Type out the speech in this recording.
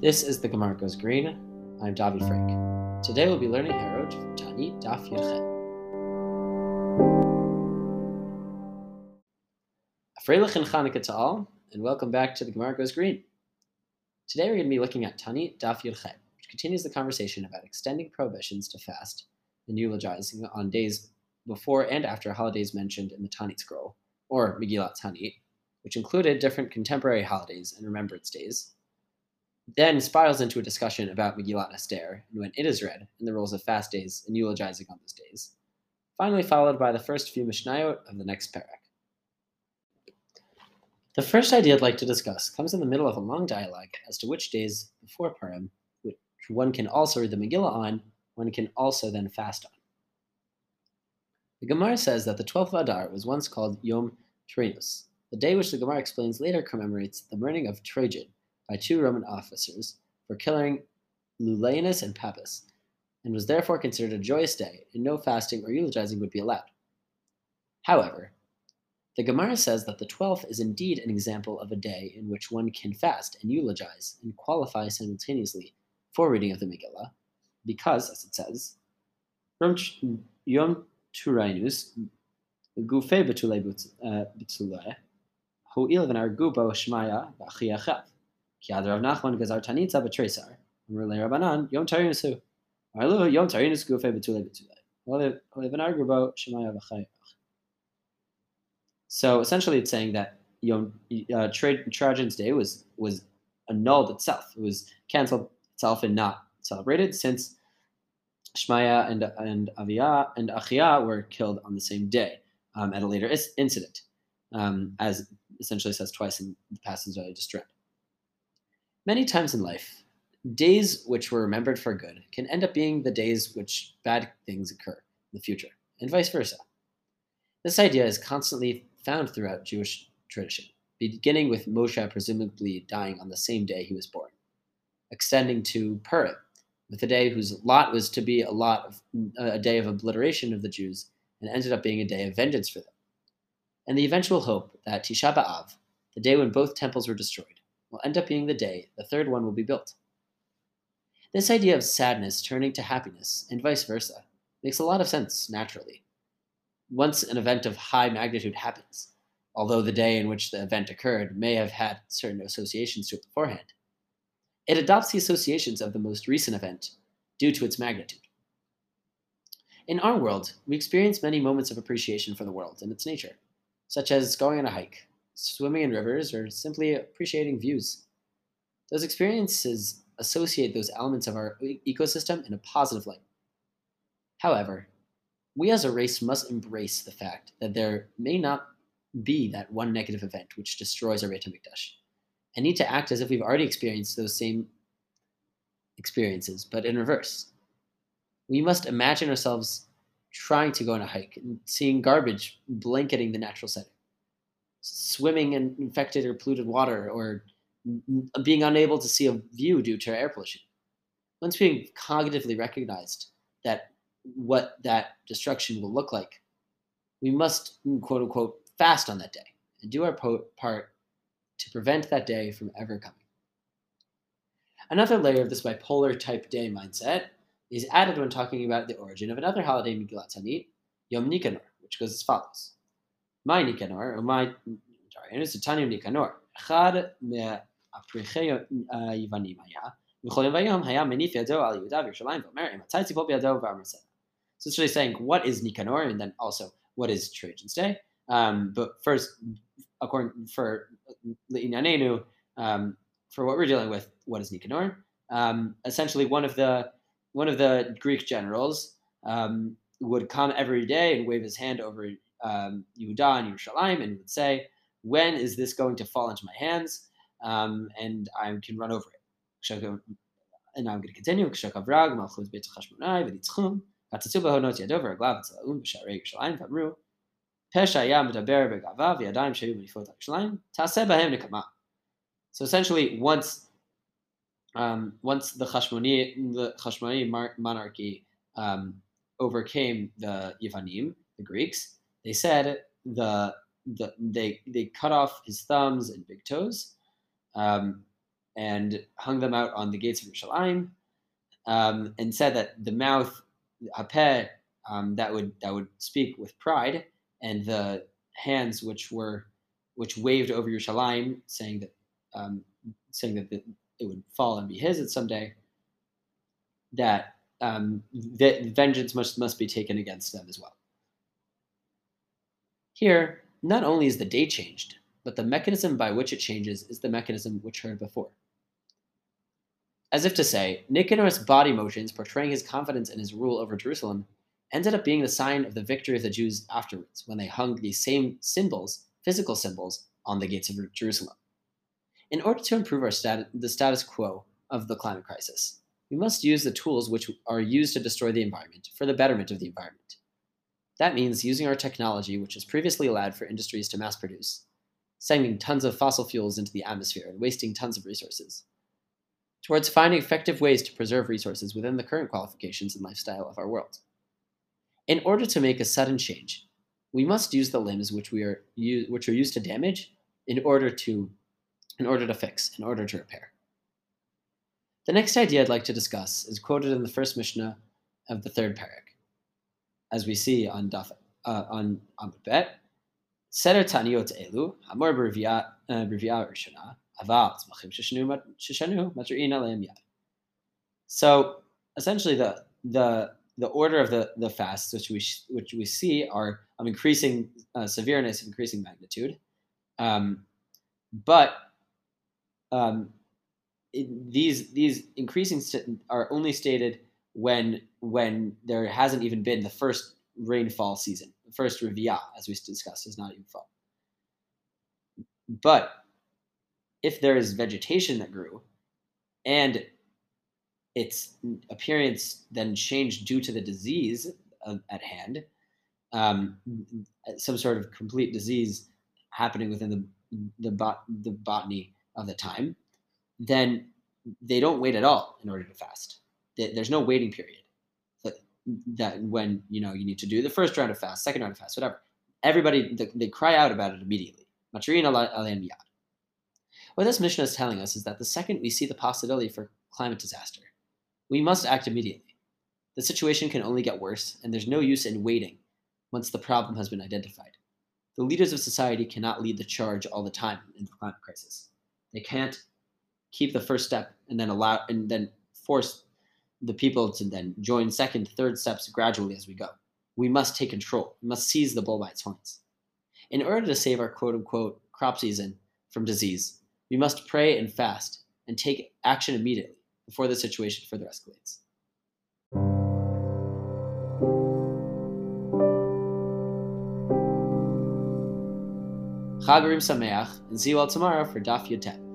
This is the Gemara Goes Green. I'm Davi Frank. Today we'll be learning Herod from Taanit Daf Yudchet. Freilich and Chanukah to all, and welcome back to the Gemara Goes Green. Today we're going to be looking at Taanit Daf Yudchet, which continues the conversation about extending prohibitions to fast and eulogizing on days before and after holidays mentioned in the Taanit scroll, or Megillat Taanit, which included different contemporary holidays and remembrance days then spirals into a discussion about Megillat Esther and when it is read, and the rules of fast days and eulogizing on those days, finally followed by the first few Mishnayot of the next parak. The first idea I'd like to discuss comes in the middle of a long dialogue as to which days before Purim, which one can also read the Megillah on, one can also then fast on. The Gemara says that the 12th of Adar was once called Yom Trinus, the day which the Gemara explains later commemorates the burning of Trajan, by two Roman officers for killing Lulianus and Pappus, and was therefore considered a joyous day, and no fasting or eulogizing would be allowed. However, the Gemara says that the 12th is indeed an example of a day in which one can fast and eulogize and qualify simultaneously for reading of the Megillah, because, as it says, Yom Turainus, Gufe Betule Betule, Ho'il v'nargu bo Shmaya b'achiyachav. Ki ad Rav Nachman gazar tanitza b'tresar. Amrule Rabbanan yom tarinus hu. Arlu yom tarinus gufe betule betule. Oliven argubo shemaya v'chayach. So essentially, it's saying that Yom uh, Trajan's day was was annulled itself. It was canceled itself and not celebrated since Shmaya and and Avia and Achia were killed on the same day um, at a later incident, um, as essentially says twice in the passage I just read. Many times in life, days which were remembered for good can end up being the days which bad things occur in the future, and vice versa. This idea is constantly found throughout Jewish tradition, beginning with Moshe presumably dying on the same day he was born, extending to Purim, with a day whose lot was to be a lot of a day of obliteration of the Jews, and ended up being a day of vengeance for them, and the eventual hope that Tisha B'av, the day when both temples were destroyed, will end up being the day the third one will be built. This idea of sadness turning to happiness, and vice versa, makes a lot of sense naturally. Once an event of high magnitude happens, although the day in which the event occurred may have had certain associations to it beforehand, it adopts the associations of the most recent event due to its magnitude. In our world, we experience many moments of appreciation for the world and its nature, such as going on a hike, swimming in rivers, or simply appreciating views. Those experiences associate those elements of our ecosystem in a positive light. However, we as a race must embrace the fact that there may not be that one negative event which destroys our Beit and need to act as if we've already experienced those same experiences, but in reverse. We must imagine ourselves trying to go on a hike and seeing garbage blanketing the natural setting swimming in infected or polluted water or being unable to see a view due to air pollution. Once we cognitively recognized that what that destruction will look like, we must quote unquote fast on that day and do our part to prevent that day from ever coming. Another layer of this bipolar type day mindset is added when talking about the origin of another holiday Megillat Tanit, Yom Nikanor, which goes as follows. My Nicanor, or my, sorry, and it's a Tanya Nicanor. אחד מהפריחי היוונים היה, וכל יום ויום היה מניף ידו על יהודה וירושלים ואומר, אם מצא ציפור בידו וארמסה. So it's really saying, what is Nicanor? And then also, what is Trajan's Day? Um, but first, according for uh, Le'inyanenu, um, for what we're dealing with, what is Nicanor? Um, essentially, one of the one of the Greek generals um, would come every day and wave his hand over um, Yehuda and Yerushalayim and would say, "When is this going to fall into my hands? Um, and I can run over it." And I'm going to continue. Malchus so essentially once um, once the Hashmoni, the Hashmoni monarchy um, overcame the Yevanim, the Greeks, they said the the, they they cut off his thumbs and big toes, um, and hung them out on the gates of Yerushalayim, um, and said that the mouth, hapeh, um, that would that would speak with pride, and the hands which were which waved over Yerushalayim, saying that um, saying that the, it would fall and be his someday. That um, vengeance must must be taken against them as well. Here, not only is the day changed, but the mechanism by which it changes is the mechanism which heard before. As if to say, Nicanor's body motions portraying his confidence in his rule over Jerusalem ended up being the sign of the victory of the Jews afterwards when they hung these same symbols, physical symbols, on the gates of Jerusalem. In order to improve our stat- the status quo of the climate crisis, we must use the tools which are used to destroy the environment for the betterment of the environment. That means using our technology, which was previously allowed for industries to mass produce, sending tons of fossil fuels into the atmosphere and wasting tons of resources, towards finding effective ways to preserve resources within the current qualifications and lifestyle of our world. In order to make a sudden change, we must use the limbs which we are which are used to damage in order to in order to fix, in order to repair. The next idea I'd like to discuss is quoted in the first Mishnah of the third parak as we see on Daf uh, on Amud Bet. Seder Taniot Elu, Hamor B'Rivia Aval Tzmachim Yad. So essentially, the the the order of the the fasts, which we which we see, are of increasing uh, severeness, increasing magnitude, um, but um, it, these these increasing st- are only stated when when there hasn't even been the first rainfall season. The first revia, as we discussed, is not even fall. But if there is vegetation that grew and its appearance then changed due to the disease at hand, um, some sort of complete disease happening within the the, bot, the botany of the time, then they don't wait at all in order to fast there's no waiting period that, that when you know you need to do the first round of fast, second round of fast, whatever. Everybody they, they cry out about it immediately. What this Mishnah is telling us is that the second we see the possibility for climate disaster, we must act immediately. The situation can only get worse, and there's no use in waiting once the problem has been identified. The leaders of society cannot lead the charge all the time in the climate crisis. They can't keep the first step and then allow and then force the people to then join second, third steps gradually as we go. We must take control. We must seize the bull by its horns. In order to save our quote unquote crop season from disease, we must pray and fast and take action immediately before the situation further escalates. Chag Urim Sameach, and see you all tomorrow for Daf Yotet.